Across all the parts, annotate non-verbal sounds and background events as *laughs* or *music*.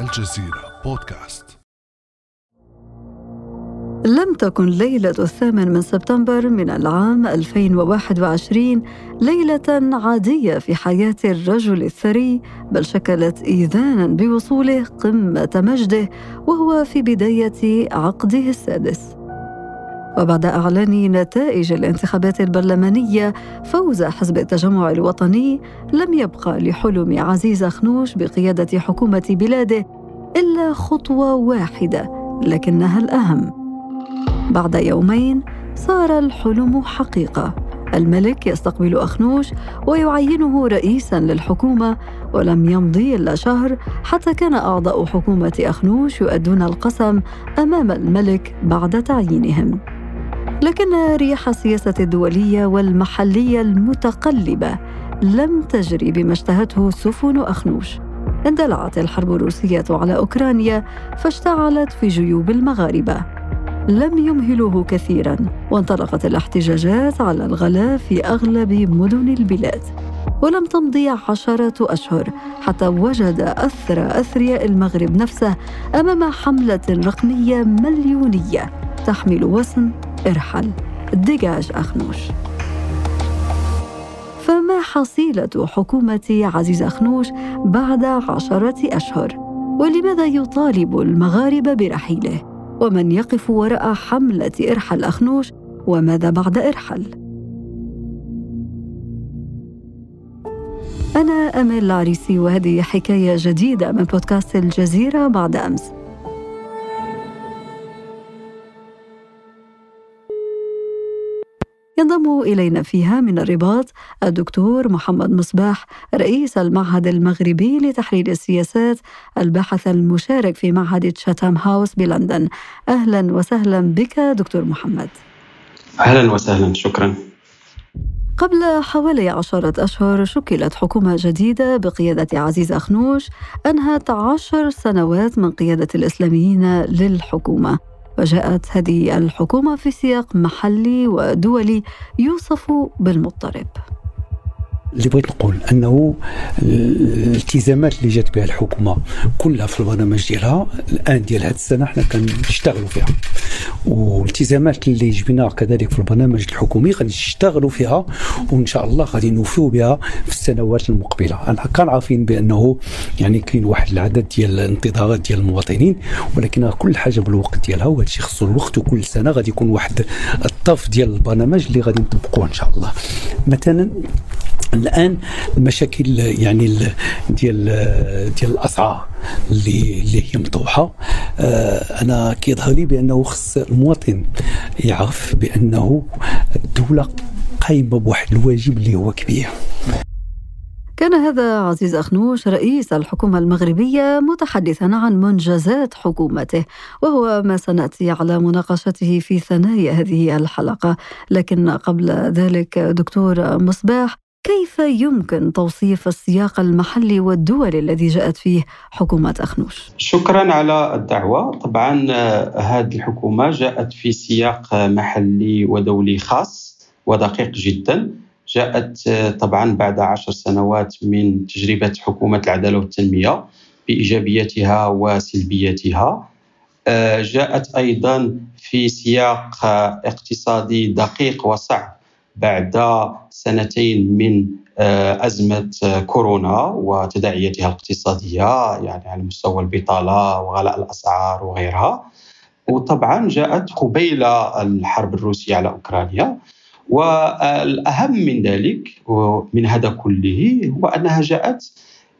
الجزيرة بودكاست. لم تكن ليلة الثامن من سبتمبر من العام 2021 ليلة عادية في حياة الرجل الثري بل شكلت إيذانا بوصوله قمة مجده وهو في بداية عقده السادس. وبعد إعلان نتائج الانتخابات البرلمانية فوز حزب التجمع الوطني لم يبقى لحلم عزيز أخنوش بقيادة حكومة بلاده إلا خطوة واحدة لكنها الأهم. بعد يومين صار الحلم حقيقة. الملك يستقبل أخنوش ويعينه رئيسا للحكومة ولم يمضي إلا شهر حتى كان أعضاء حكومة أخنوش يؤدون القسم أمام الملك بعد تعيينهم. لكن ريح السياسة الدولية والمحلية المتقلبة لم تجري بما اشتهته سفن أخنوش. اندلعت الحرب الروسية على أوكرانيا فاشتعلت في جيوب المغاربة. لم يمهلوه كثيرا وانطلقت الاحتجاجات على الغلاء في أغلب مدن البلاد. ولم تمضي عشرة أشهر حتى وجد أثرى أثرياء المغرب نفسه أمام حملة رقمية مليونية تحمل وزن إرحل. دجاج أخنوش. فما حصيلة حكومة عزيز أخنوش بعد عشرة أشهر؟ ولماذا يطالب المغاربة برحيله؟ ومن يقف وراء حملة إرحل أخنوش؟ وماذا بعد إرحل؟ أنا أمل العريسي وهذه حكاية جديدة من بودكاست الجزيرة بعد أمس. ينضم إلينا فيها من الرباط الدكتور محمد مصباح رئيس المعهد المغربي لتحليل السياسات الباحث المشارك في معهد تشاتام هاوس بلندن. أهلا وسهلا بك دكتور محمد. أهلا وسهلا شكرا. قبل حوالي عشرة أشهر شكلت حكومة جديدة بقيادة عزيز أخنوش أنهت عشر سنوات من قيادة الإسلاميين للحكومة. وجاءت هذه الحكومة في سياق محلي ودولي يوصف بالمضطرب. اللي بغيت نقول أنه الالتزامات اللي جات بها الحكومة كلها في البرنامج ديالها الآن ديال هذه السنة حنا كنشتغلوا فيها. والالتزامات اللي جبناها كذلك في البرنامج الحكومي غادي نشتغلوا فيها وإن شاء الله غادي نوفيو بها في السنوات المقبلة. أنا كان عارفين بأنه يعني كاين واحد العدد ديال الانتظارات ديال المواطنين ولكن كل حاجة بالوقت ديالها وهذا الشيء خصو الوقت وكل سنة غادي يكون واحد الطرف ديال البرنامج اللي غادي نطبقوه إن شاء الله. مثلا الآن المشاكل يعني ديال ديال الأسعار اللي اللي هي مطروحة. آه، أنا كيظهر لي بأنه خص المواطن يعرف بأنه الدولة قايمة بواحد الواجب اللي هو كبير. كان هذا عزيز أخنوش رئيس الحكومة المغربية متحدثا عن منجزات حكومته وهو ما سنأتي على مناقشته في ثنايا هذه الحلقة. لكن قبل ذلك دكتور مصباح كيف يمكن توصيف السياق المحلي والدولي الذي جاءت فيه حكومة أخنوش؟ شكرا على الدعوة. طبعا آه، هذه الحكومة جاءت في سياق محلي ودولي خاص ودقيق جدا. جاءت آه، طبعا بعد عشر سنوات من تجربة حكومة العدالة والتنمية بإيجابياتها وسلبياتها آه، جاءت أيضا في سياق اقتصادي دقيق وصعب بعد سنتين من آه، أزمة كورونا وتداعياتها الاقتصادية يعني على مستوى البطالة وغلاء الأسعار وغيرها. وطبعا جاءت قبيل الحرب الروسية على أوكرانيا. والأهم من ذلك من هذا كله هو أنها جاءت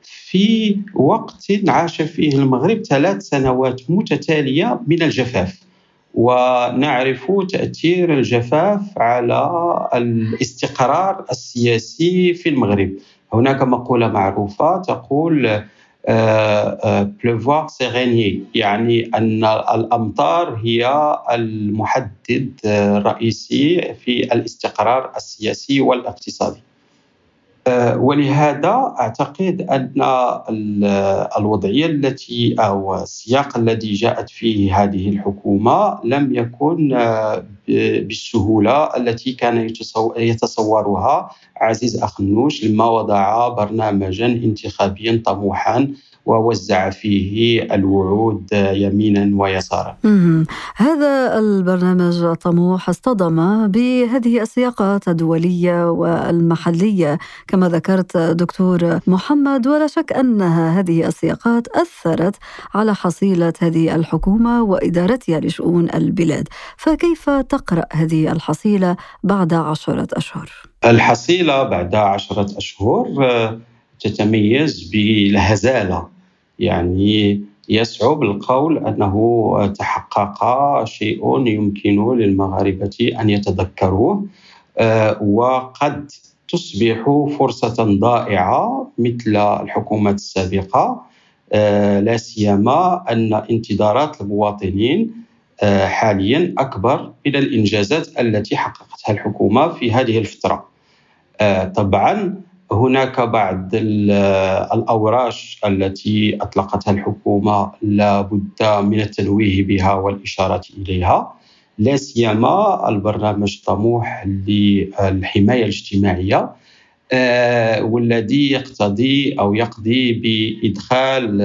في وقت عاش فيه المغرب ثلاث سنوات متتالية من الجفاف. ونعرف تأثير الجفاف على الاستقرار السياسي في المغرب. هناك مقولة معروفة تقول بلوفوار سي يعني أن الأمطار هي المحدد الرئيسي في الاستقرار السياسي والاقتصادي. آه، ولهذا أعتقد أن الوضعية التي أو السياق الذي جاءت فيه هذه الحكومة لم يكن آه، بالسهولة التي كان يتصورها عزيز أخنوش لما وضع برنامجا انتخابيا طموحا ووزع فيه الوعود يمينا ويسارا. هذا البرنامج الطموح اصطدم بهذه السياقات الدولية والمحلية. كما ذكرت دكتور محمد ولا شك أنها هذه السياقات أثرت على حصيلة هذه الحكومة وإدارتها لشؤون البلاد. فكيف تقرأ هذه الحصيلة بعد عشرة أشهر؟ الحصيلة بعد عشرة أشهر تتميز بالهزالة. يعني يصعب القول أنه تحقق شيء يمكن للمغاربة أن يتذكروه آه، وقد تصبح فرصة ضائعة مثل الحكومات السابقة آه، لا سيما أن انتظارات المواطنين آه، حاليا أكبر من الإنجازات التي حققتها الحكومة في هذه الفترة. طبعا هناك بعض الأوراش التي أطلقتها الحكومة لابد من التنويه بها والإشارة إليها. لا سيما البرنامج الطموح للحماية الاجتماعية آه، والذي يقتضي أو يقضي بإدخال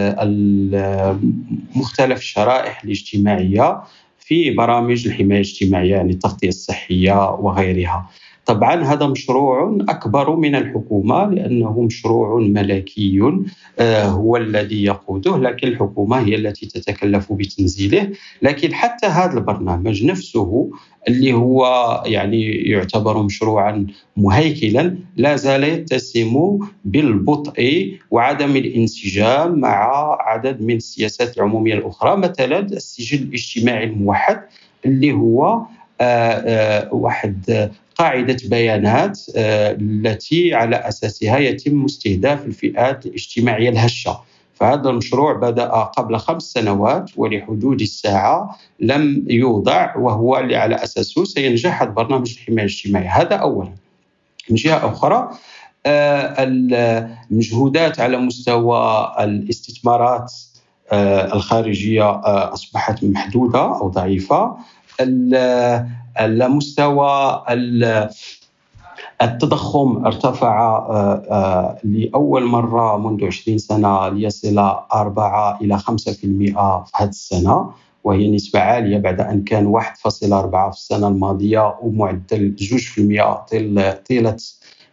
مختلف الشرائح الاجتماعية في برامج الحماية الاجتماعية يعني التغطية الصحية وغيرها. طبعا هذا مشروع أكبر من الحكومة لأنه مشروع ملكي آه، هو الذي يقوده لكن الحكومة هي التي تتكلف بتنزيله. لكن حتى هذا البرنامج نفسه اللي هو يعني يعتبر مشروعا مهيكلا لا زال يتسم بالبطء وعدم الانسجام مع عدد من السياسات العمومية الأخرى مثلا السجل الاجتماعي الموحد اللي هو آه، آه، واحد قاعدة بيانات آه، التي على أساسها يتم استهداف الفئات الاجتماعية الهشة. فهذا المشروع بدأ قبل خمس سنوات ولحدود الساعة لم يوضع وهو اللي على أساسه سينجح برنامج الحماية الاجتماعية. هذا أولا. من جهة أخرى آه، المجهودات على مستوى الاستثمارات آه، الخارجية أصبحت محدودة أو ضعيفة. المستوى التضخم ارتفع آه، آه، لأول مرة منذ 20 سنة ليصل 4 إلى 5% في هذه السنة وهي نسبة عالية بعد أن كان 1.4 في السنة الماضية ومعدل 2% طيلة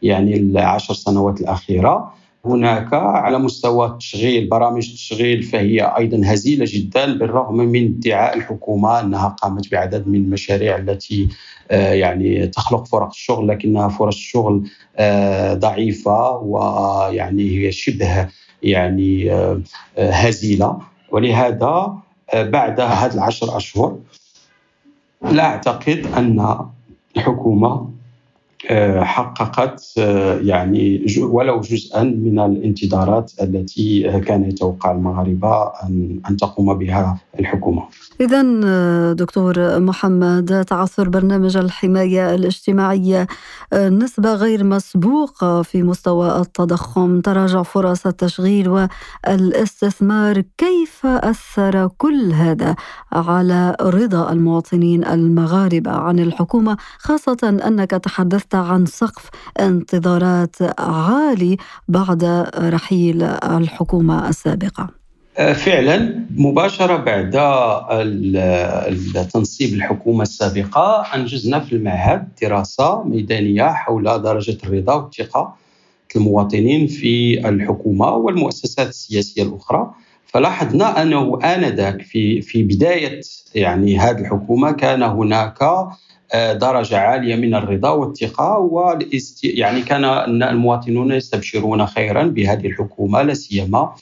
يعني العشر سنوات الأخيرة. هناك على مستوى التشغيل برامج التشغيل فهي أيضا هزيلة جدا بالرغم من ادعاء الحكومة أنها قامت بعدد من المشاريع التي آه، يعني تخلق فرص الشغل لكنها فرص الشغل آه، ضعيفة ويعني هي شبه يعني آه، هزيلة. ولهذا بعد هذه العشر أشهر لا أعتقد أن الحكومة حققت آه، يعني ولو جزءا من الانتظارات التي كان يتوقع المغاربه أن تقوم بها الحكومة. إذا دكتور محمد تعثر برنامج الحماية الاجتماعية نسبة غير مسبوقة في مستوى التضخم. تراجع فرص التشغيل والاستثمار. كيف أثر كل هذا على رضا المواطنين المغاربة عن الحكومة؟ خاصة أنك تحدثت عن سقف انتظارات عالي بعد رحيل الحكومة السابقة. آه، فعلا مباشرة بعد تنصيب الحكومة السابقة أنجزنا في المعهد دراسة ميدانية حول درجة الرضا والثقة المواطنين في الحكومة والمؤسسات السياسية الأخرى. فلاحظنا أنه آنذاك في في بداية يعني هذه الحكومة كان هناك درجة عالية من الرضا والثقة والاست... يعني كان المواطنون يستبشرون خيرا بهذه الحكومة لا سيما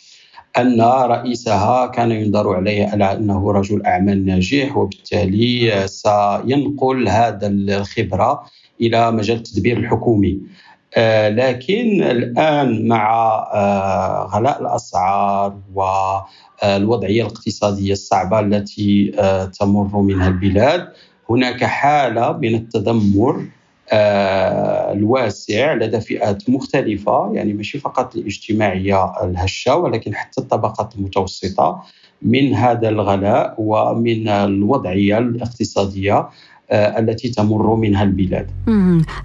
أن رئيسها كان ينظر عليه على أنه رجل أعمال ناجح وبالتالي سينقل هذا الخبرة إلى مجال التدبير الحكومي. آه، لكن الآن مع آه، غلاء الأسعار والوضعية الاقتصادية الصعبة التي آه، تمر منها البلاد هناك حالة من التذمر آه، الواسع لدى فئات مختلفة يعني ماشي فقط الاجتماعية الهشة ولكن حتى الطبقات المتوسطة من هذا الغلاء ومن الوضعية الاقتصادية التي تمر منها البلاد.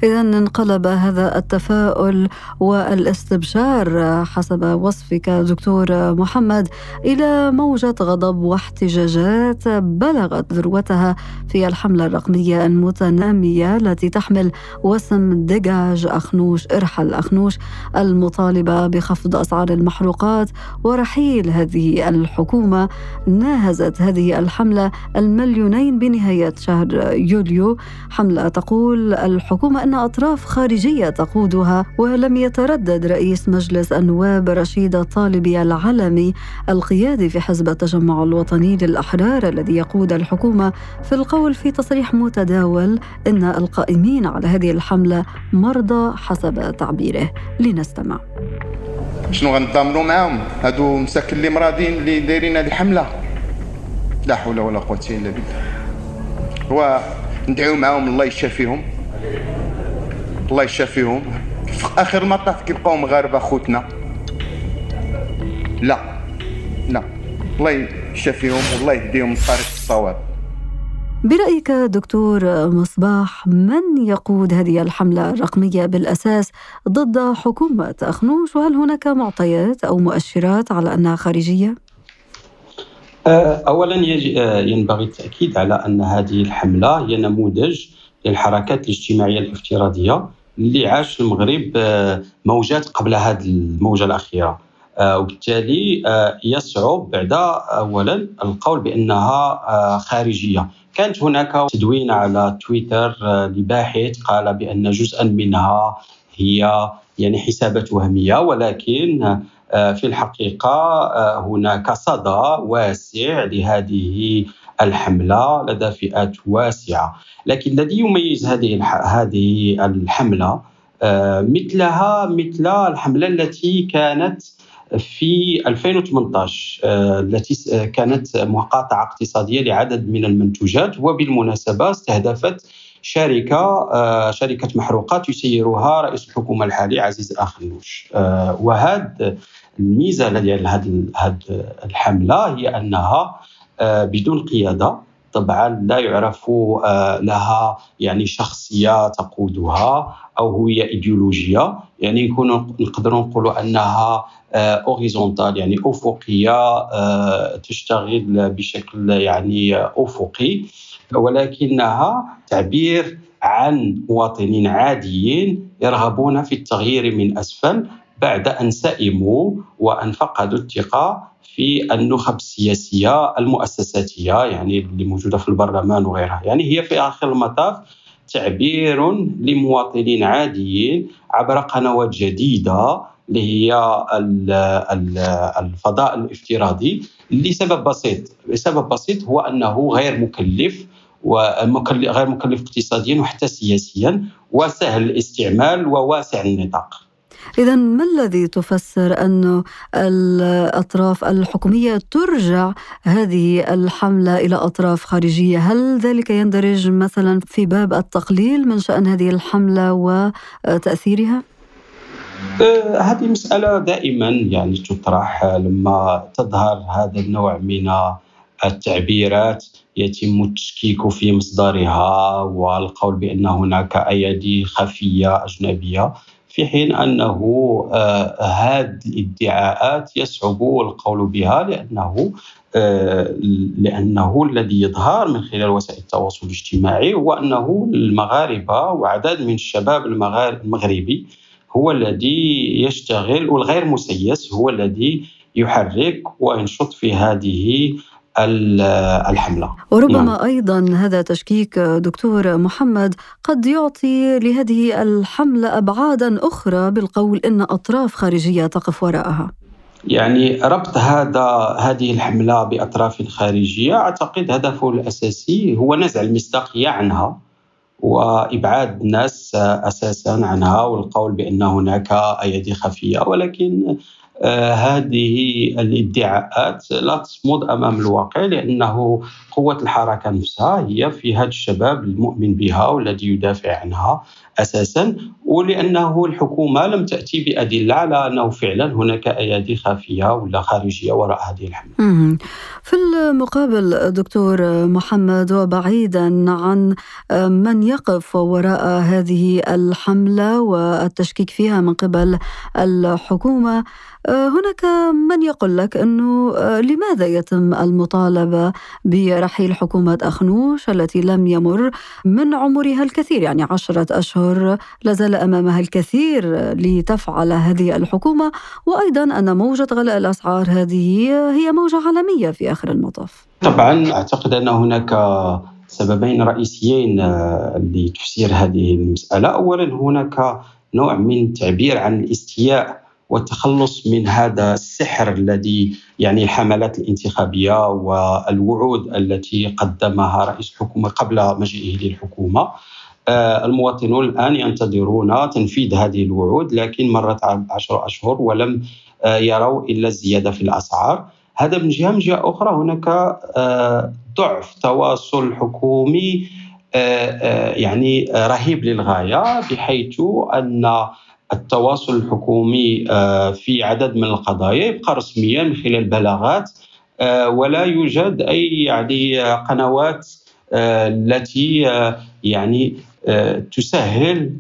إذا انقلب هذا التفاؤل والاستبشار حسب وصفك دكتور محمد إلى موجة غضب واحتجاجات بلغت ذروتها في الحملة الرقمية المتنامية التي تحمل وسم دجاج أخنوش إرحل أخنوش المطالبة بخفض أسعار المحروقات ورحيل هذه الحكومة ناهزت هذه الحملة المليونين بنهاية شهر يوليو. حملة. تقول الحكومة أن أطراف خارجية تقودها ولم يتردد رئيس مجلس النواب رشيد الطالبي العلمي القيادي في حزب التجمع الوطني للأحرار الذي يقود الحكومة في القول في تصريح متداول إن القائمين على هذه الحملة مرضى حسب تعبيره. لنستمع. شنو غنضامنوا معاهم؟ هادو مساكن اللي مرادين اللي دايرين هذه الحملة؟ لا حول ولا قوة إلا بالله. هو ندعيو معاهم الله يشافيهم الله يشافيهم في آخر المطاف كيبقاو مغاربه خوتنا لا لا. الله يشافيهم والله يهديهم لطريق الصواب. برأيك دكتور مصباح من يقود هذه الحملة الرقمية بالأساس ضد حكومة أخنوش؟ وهل هناك معطيات أو مؤشرات على أنها خارجية؟ آه، اولا آه، ينبغي التأكيد على أن هذه الحملة هي نموذج للحركات الاجتماعية الافتراضية اللي عاش المغرب آه، موجات قبل هذه الموجة الأخيرة. وبالتالي يصعب بعد اولا القول بأنها خارجية. كانت هناك تدوين على تويتر لباحث قال بأن جزءا منها هي يعني حسابات وهمية ولكن في الحقيقة آه، هناك صدى واسع لهذه الحملة لدى فئات واسعة. لكن الذي يميز هذه هذه الحملة آه، مثلها مثل الحملة التي كانت في 2018 التي كانت مقاطعة اقتصادية لعدد من المنتوجات وبالمناسبة استهدفت شركة شركة محروقات يسيرها رئيس الحكومة الحالي عزيز أخنوش. وهذا الميزة ديال هذه الحملة هي أنها آه، بدون قيادة. طبعا لا يعرف آه، لها يعني شخصية تقودها أو هويه إيديولوجية. يعني نكون نقدروا نقولوا أنها اوريزونتال آه، يعني أفقية تشتغل بشكل يعني أفقي. ولكنها تعبير عن مواطنين عاديين يرغبون في التغيير من أسفل بعد أن سئموا وأن فقدوا الثقة في النخب السياسية المؤسساتية يعني اللي موجودة في البرلمان وغيرها. يعني هي في آخر المطاف تعبير لمواطنين عاديين عبر قنوات جديدة اللي هي الفضاء الافتراضي لسبب بسيط. لسبب بسيط هو أنه غير مكلف وغير مكلف اقتصاديا وحتى سياسيا وسهل الاستعمال وواسع النطاق. إذا ما الذي تفسر أن الأطراف الحكومية ترجع هذه الحملة إلى أطراف خارجية؟ هل ذلك يندرج مثلا في باب التقليل من شأن هذه الحملة وتأثيرها؟ أه، هذه مسألة دائما يعني تطرح لما تظهر هذا النوع من التعبيرات. يتم التشكيك في مصدرها والقول بأن هناك أيدي خفية أجنبية في حين هذه آه، الادعاءات يصعب القول بها لأنه آه، لأنه الذي يظهر من خلال وسائل التواصل الاجتماعي هو أنه المغاربة وعدد من الشباب المغربي هو الذي يشتغل والغير مسيس هو الذي يحرك وينشط في هذه الحملة. وربما نعم. أيضا هذا تشكيك دكتور محمد قد يعطي لهذه الحملة أبعادا أخرى بالقول إن أطراف خارجية تقف وراءها. يعني ربط هذا هذه الحملة بأطراف خارجية أعتقد هدفه الأساسي هو نزع المصداقية عنها. وإبعاد الناس أساسا عنها والقول بأن هناك ايادي خفية ولكن آه، هذه الادعاءات لا تصمد أمام الواقع لأنه قوة الحركة نفسها هي في هذا الشباب المؤمن بها والذي يدافع عنها. أساسا ولأنه الحكومة لم تأتي بأدلة على أنه فعلا هناك أيادي خافيه ولا خارجية وراء هذه الحملة. في المقابل دكتور محمد وبعيدا عن من يقف وراء هذه الحملة والتشكيك فيها من قبل الحكومة هناك من يقول لك إنه لماذا يتم المطالبة برحيل حكومة أخنوش التي لم يمر من عمرها الكثير؟ يعني عشرة أشهر لازال أمامها الكثير لتفعل هذه الحكومة. وأيضا أن موجة غلاء الأسعار هذه هي موجة عالمية في آخر المطاف. طبعا أعتقد أن هناك سببين رئيسيين لتفسير هذه المسألة، اولا هناك نوع من التعبير عن الاستياء والتخلص من هذا السحر الذي يعني الحملات الانتخابية والوعود التي قدمها رئيس الحكومة قبل مجيئه للحكومة. آه، المواطنون الآن ينتظرون تنفيذ هذه الوعود لكن مرت عشر أشهر ولم آه، يروا إلا الزيادة في الأسعار. هذا من جهة من جهة أخرى هناك آه، ضعف تواصل حكومي يعني رهيب للغاية بحيث أن التواصل الحكومي آه، في عدد من القضايا يبقى رسميا من خلال بلاغات آه، ولا يوجد أي يعني قنوات آه، التي يعني تسهل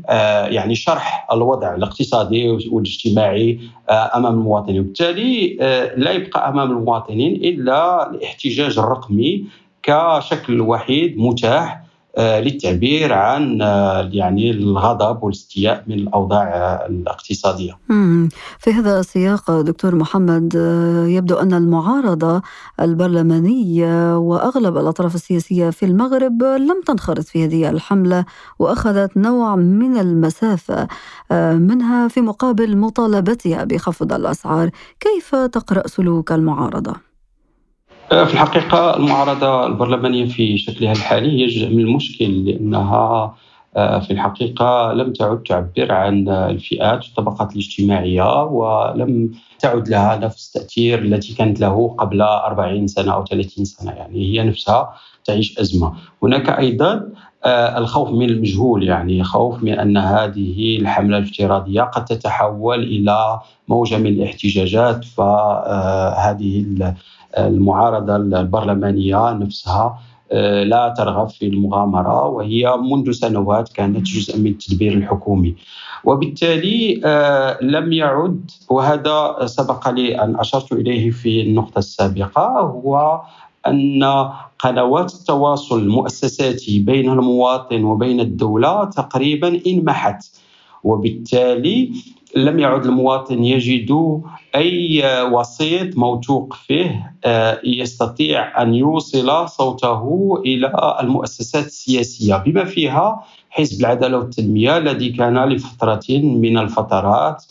يعني شرح الوضع الاقتصادي والاجتماعي أمام المواطنين. وبالتالي لا يبقى أمام المواطنين إلا الاحتجاج الرقمي كشكل وحيد متاح للتعبير عن آه، يعني الغضب والاستياء من الأوضاع آه، الاقتصادية. في هذا السياق دكتور محمد يبدو أن المعارضة البرلمانية وأغلب الأطراف السياسية في المغرب لم تنخرط في هذه الحملة وأخذت نوع من المسافة منها في مقابل مطالبتها بخفض الأسعار، كيف تقرأ سلوك المعارضة؟ في الحقيقة المعارضة البرلمانية في شكلها الحالي هي جزء من المشكل لأنها آه، في الحقيقة لم تعد تعبر عن الفئات والطبقات الاجتماعية ولم تعد لها نفس التأثير التي كانت له قبل 40 سنة أو 30 سنة يعني هي نفسها تعيش أزمة. هناك أيضا آه، الخوف من المجهول يعني خوف من أن هذه الحملة الافتراضية قد تتحول إلى موجة من الاحتجاجات فهذه المعارضة البرلمانية نفسها آه، لا ترغب في المغامرة وهي منذ سنوات كانت جزء من التدبير الحكومي. وبالتالي آه، لم يعد وهذا سبق لي أن أشرت إليه في النقطة السابقة هو أن قنوات التواصل المؤسساتي بين المواطن وبين الدولة تقريبا إنمحت. وبالتالي لم يعد المواطن يجد أي وسيط موثوق فيه آه، يستطيع أن يوصل صوته إلى المؤسسات السياسية بما فيها حزب العدالة والتنمية الذي كان لفترة من الفترات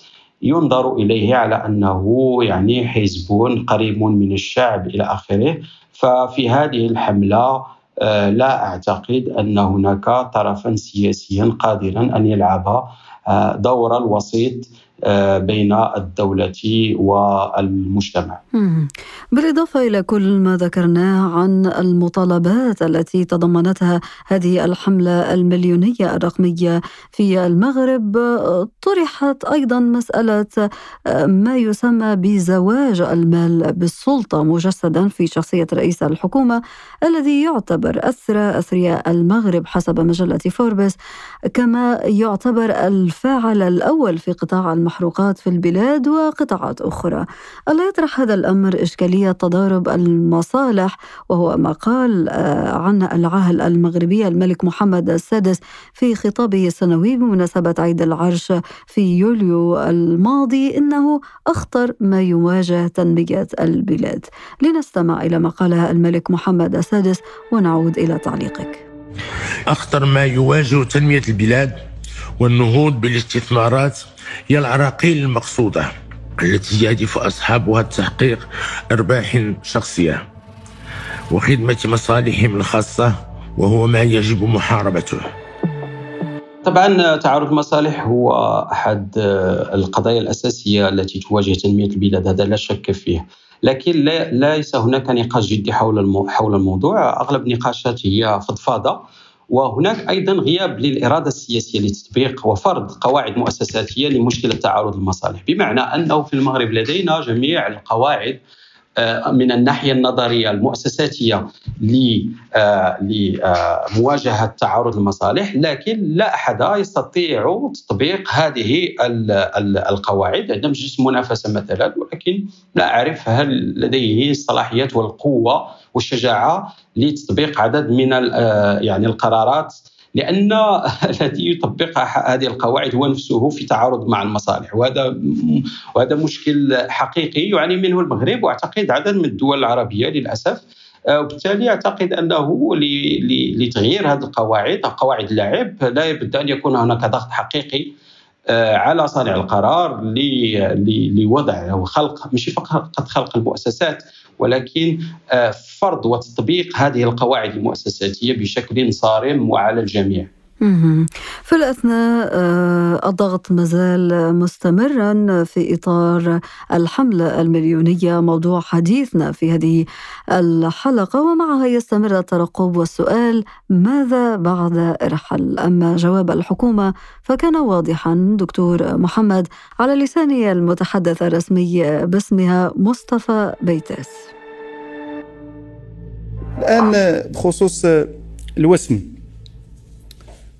ينظر إليه على أنه يعني حزب قريب من الشعب إلى آخره. ففي هذه الحملة آه، لا أعتقد أن هناك طرفا سياسيا قادرا أن يلعب آه، دور الوسيط بين الدولة والمجتمع. بالإضافة إلى كل ما ذكرناه عن المطالبات التي تضمنتها هذه الحملة المليونية الرقمية في المغرب طرحت أيضا مسألة آه، ما يسمى بزواج المال بالسلطة مجسدا في شخصية رئيس الحكومة الذي يعتبر أسرى أثرياء المغرب حسب مجلة فوربس. كما يعتبر الفاعل الأول في قطاع المحروقات في البلاد وقطاعات أخرى. ألا يطرح هذا الأمر إشكالية تضارب المصالح؟ وهو ما قال آه، عن العاهل المغربي الملك محمد السادس في خطابه السنوي بمناسبة عيد العرش في يوليو الماضي إنه أخطر ما يواجه تنمية البلاد. لنستمع إلى ما قاله الملك محمد السادس ونعود إلى تعليقك. أخطر ما يواجه تنمية البلاد والنهوض بالاستثمارات هي العراقيل المقصودة التي يهدف أصحابها تحقيق أرباح شخصية وخدمة مصالحهم الخاصة وهو ما يجب محاربته. طبعا تعارض المصالح هو أحد القضايا الأساسية التي تواجه تنمية البلاد هذا لا شك فيه. لكن ليس هناك نقاش جدي حول حول الموضوع. أغلب النقاشات هي فضفاضة وهناك أيضا غياب للإرادة السياسية لتطبيق وفرض قواعد مؤسساتية لمشكلة تعارض المصالح بمعنى أنه في المغرب لدينا جميع القواعد آه، من الناحية النظرية المؤسساتية لمواجهه آه، تعارض المصالح لكن لا أحد يستطيع تطبيق هذه القواعد. عندنا مجلس المنافسه مثلا ولكن لا أعرف هل لديه الصلاحيات والقوة والشجاعة لتطبيق عدد من آه، يعني القرارات لأن *laughs* الذي يطبق هذه القواعد هو نفسه في تعارض مع المصالح وهذا وهذا مشكل حقيقي يعاني منه المغرب وأعتقد عدد من الدول العربية للأسف. آه، وبالتالي أعتقد أنه لتغيير هذه القواعد قواعد اللعب لا بد أن يكون هناك ضغط حقيقي آه، على صانع القرار لوضع وخلق مش فقط خلق المؤسسات ولكن آه، فرض وتطبيق هذه القواعد المؤسساتية بشكل صارم وعلى الجميع. في الأثناء آه، الضغط مازال مستمرا في إطار الحملة المليونية موضوع حديثنا في هذه الحلقة. ومعها يستمر الترقب والسؤال ماذا بعد إرحل أما جواب الحكومة فكان واضحا دكتور محمد على لسان المتحدث الرسمي باسمها مصطفى بيتاس. الآن بخصوص الوسم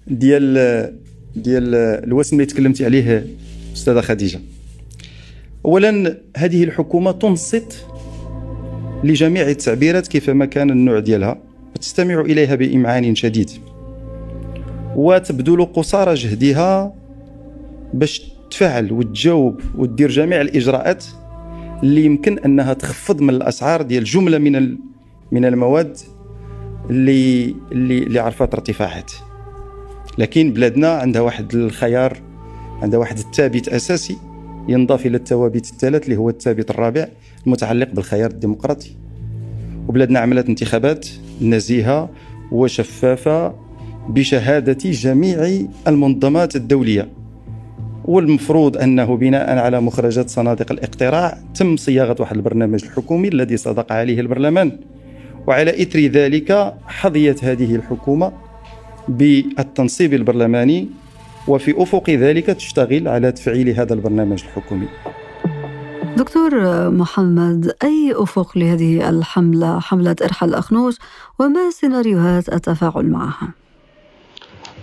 ديال ديال الوسم اللي تكلمتي عليه أستاذة خديجة. اولا هذه الحكومة تنصت لجميع التعبيرات كيفما كان النوع ديالها وتستمع إليها بإمعان شديد وتبذل قصارى جهدها باش تفعل وتجاوب وتدير جميع الإجراءات اللي يمكن أنها تخفض من الأسعار ديال جملة من من المواد اللي اللي اللي عرفت ارتفاعات. لكن بلادنا عندها واحد الخيار عندها واحد الثابت أساسي ينضاف إلى الثوابت الثلاث اللي هو الثابت الرابع المتعلق بالخيار الديمقراطي. وبلادنا عملت انتخابات نزيهة وشفافة بشهادة جميع المنظمات الدولية. والمفروض أنه بناء على مخرجات صناديق الاقتراع تم صياغة واحد البرنامج الحكومي الذي صدق عليه البرلمان. وعلى إثر ذلك حظيت هذه الحكومة بالتنصيب البرلماني وفي أفق ذلك تشتغل على تفعيل هذا البرنامج الحكومي. دكتور محمد أي أفق لهذه الحملة حملة إرحال أخنوش وما سيناريوهات التفاعل معها؟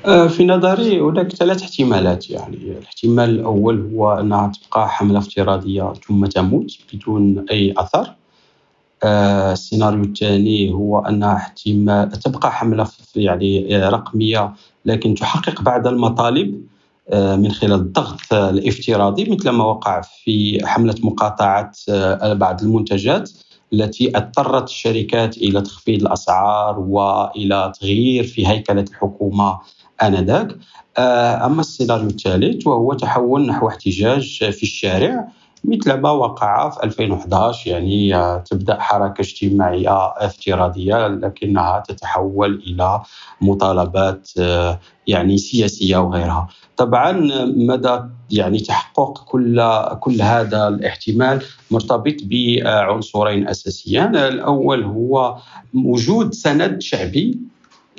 آه، في نظري هناك ثلاث احتمالات يعني الاحتمال الأول هو أنها تبقى حملة افتراضية ثم تموت بدون أي أثر السيناريو الثاني هو انها احتمال تبقى حملة يعني آه، رقمية لكن تحقق بعض المطالب آه، من خلال الضغط الافتراضي مثل ما وقع في حملة مقاطعة بعض المنتجات التي اضطرت الشركات إلى تخفيض الأسعار وإلى تغيير في هيكلة الحكومة آنذاك. أما السيناريو الثالث وهو تحول نحو احتجاج في الشارع مثل ما وقع في 2011 يعني تبدأ حركة اجتماعية افتراضية لكنها تتحول إلى مطالبات يعني سياسية وغيرها. طبعا مدى يعني تحقق كل كل هذا الاحتمال مرتبط بعنصرين اساسيان الأول هو وجود سند شعبي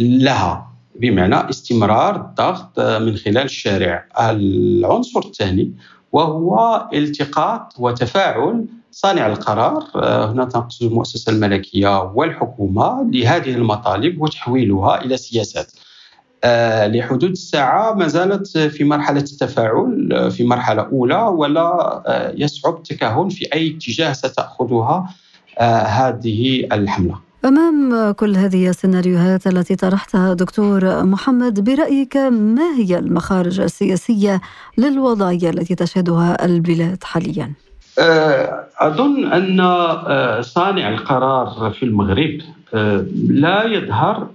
لها بمعنى استمرار الضغط من خلال الشارع. العنصر الثاني وهو التقاط وتفاعل صانع القرار. آه، هنا تنقصد المؤسسة الملكية والحكومة لهذه المطالب وتحويلها إلى سياسات. آه، لحدود الساعة ما زالت في مرحلة التفاعل آه، في مرحلة أولى ولا يصعب التكهن في أي اتجاه ستأخذها هذه الحملة. أمام كل هذه السيناريوهات التي طرحتها دكتور محمد برأيك ما هي المخارج السياسية للوضعية التي تشهدها البلاد حاليا؟ أه، أظن أن أه، صانع القرار في المغرب أه، لا يظهر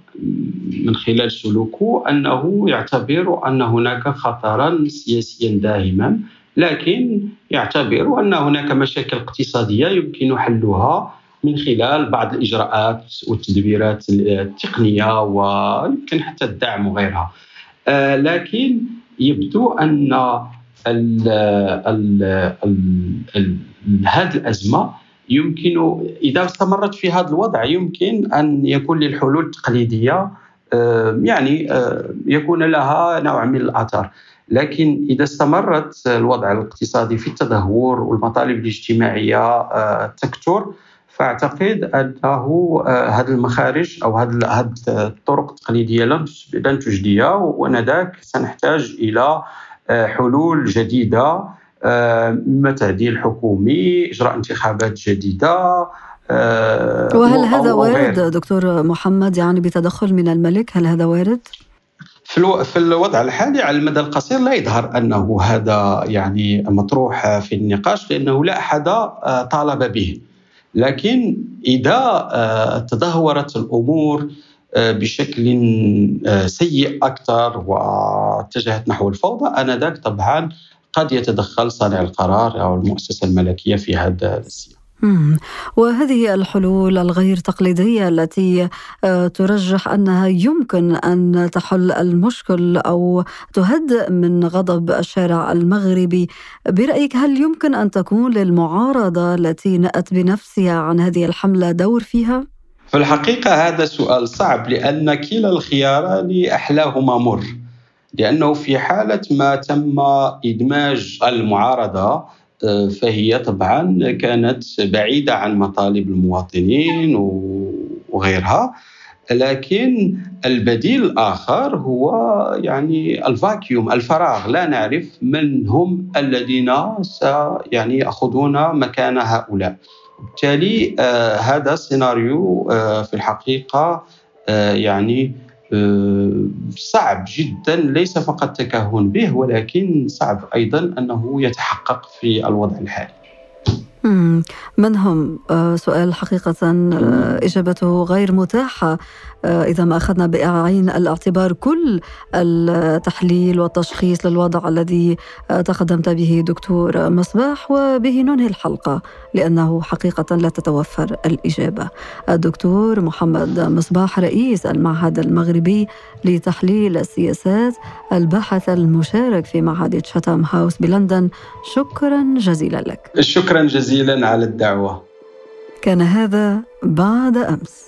من خلال سلوكه أنه يعتبر أن هناك خطرا سياسيا داهما لكن يعتبر أن هناك مشاكل اقتصادية يمكن حلها من خلال بعض الإجراءات والتدبيرات التقنية ويمكن حتى الدعم وغيرها. آه، لكن يبدو أن هذه الأزمة يمكن إذا استمرت في هذا الوضع يمكن أن يكون للحلول التقليدية يعني يكون لها نوع من الاثر لكن إذا استمرت الوضع الاقتصادي في التدهور والمطالب الاجتماعية تكثر فأعتقد أنه هذه المخارج أو هذه الطرق التقليديه لن تجدي وانذاك سنحتاج إلى حلول جديدة اما تعديل حكومي إجراء انتخابات جديدة وهل هذا وارد دكتور محمد يعني بتدخل من الملك؟ هل هذا وارد؟ في في الوضع الحالي على المدى القصير لا يظهر أنه هذا يعني مطروح في النقاش لأنه لا أحد طالب به. لكن إذا تدهورت الأمور بشكل سيء أكثر واتجهت نحو الفوضى آنذاك طبعا قد يتدخل صانع القرار أو المؤسسة الملكية في هذا السياق. وهذه الحلول الغير تقليدية التي آه، ترجح أنها يمكن أن تحل المشكل أو تهدئ من غضب الشارع المغربي برأيك هل يمكن أن تكون للمعارضة التي نأت بنفسها عن هذه الحملة دور فيها؟ في الحقيقة هذا سؤال صعب لأن كلا الخياران أحلاهما مر. لأنه في حالة ما تم إدماج المعارضة فهي طبعا كانت بعيدة عن مطالب المواطنين وغيرها لكن البديل الآخر هو يعني الفاكيوم الفراغ. لا نعرف من هم الذين يعني يأخذون مكان هؤلاء. بالتالي آه هذا سيناريو آه في الحقيقة آه يعني صعب جدا ليس فقط تكهن به ولكن صعب أيضا أنه يتحقق في الوضع الحالي. من هم؟ آه، سؤال حقيقة آه، إجابته غير متاحة آه، إذا ما أخذنا بعين الاعتبار كل التحليل والتشخيص للوضع الذي تقدمت به دكتور مصباح وبه ننهي الحلقة لأنه حقيقة لا تتوفر الإجابة. الدكتور محمد مصباح رئيس المعهد المغربي لتحليل السياسات الباحث المشارك في معهد شاتام هاوس بلندن شكرا جزيلا لك. شكرا جزيلا على الدعوة. كان هذا بعد أمس.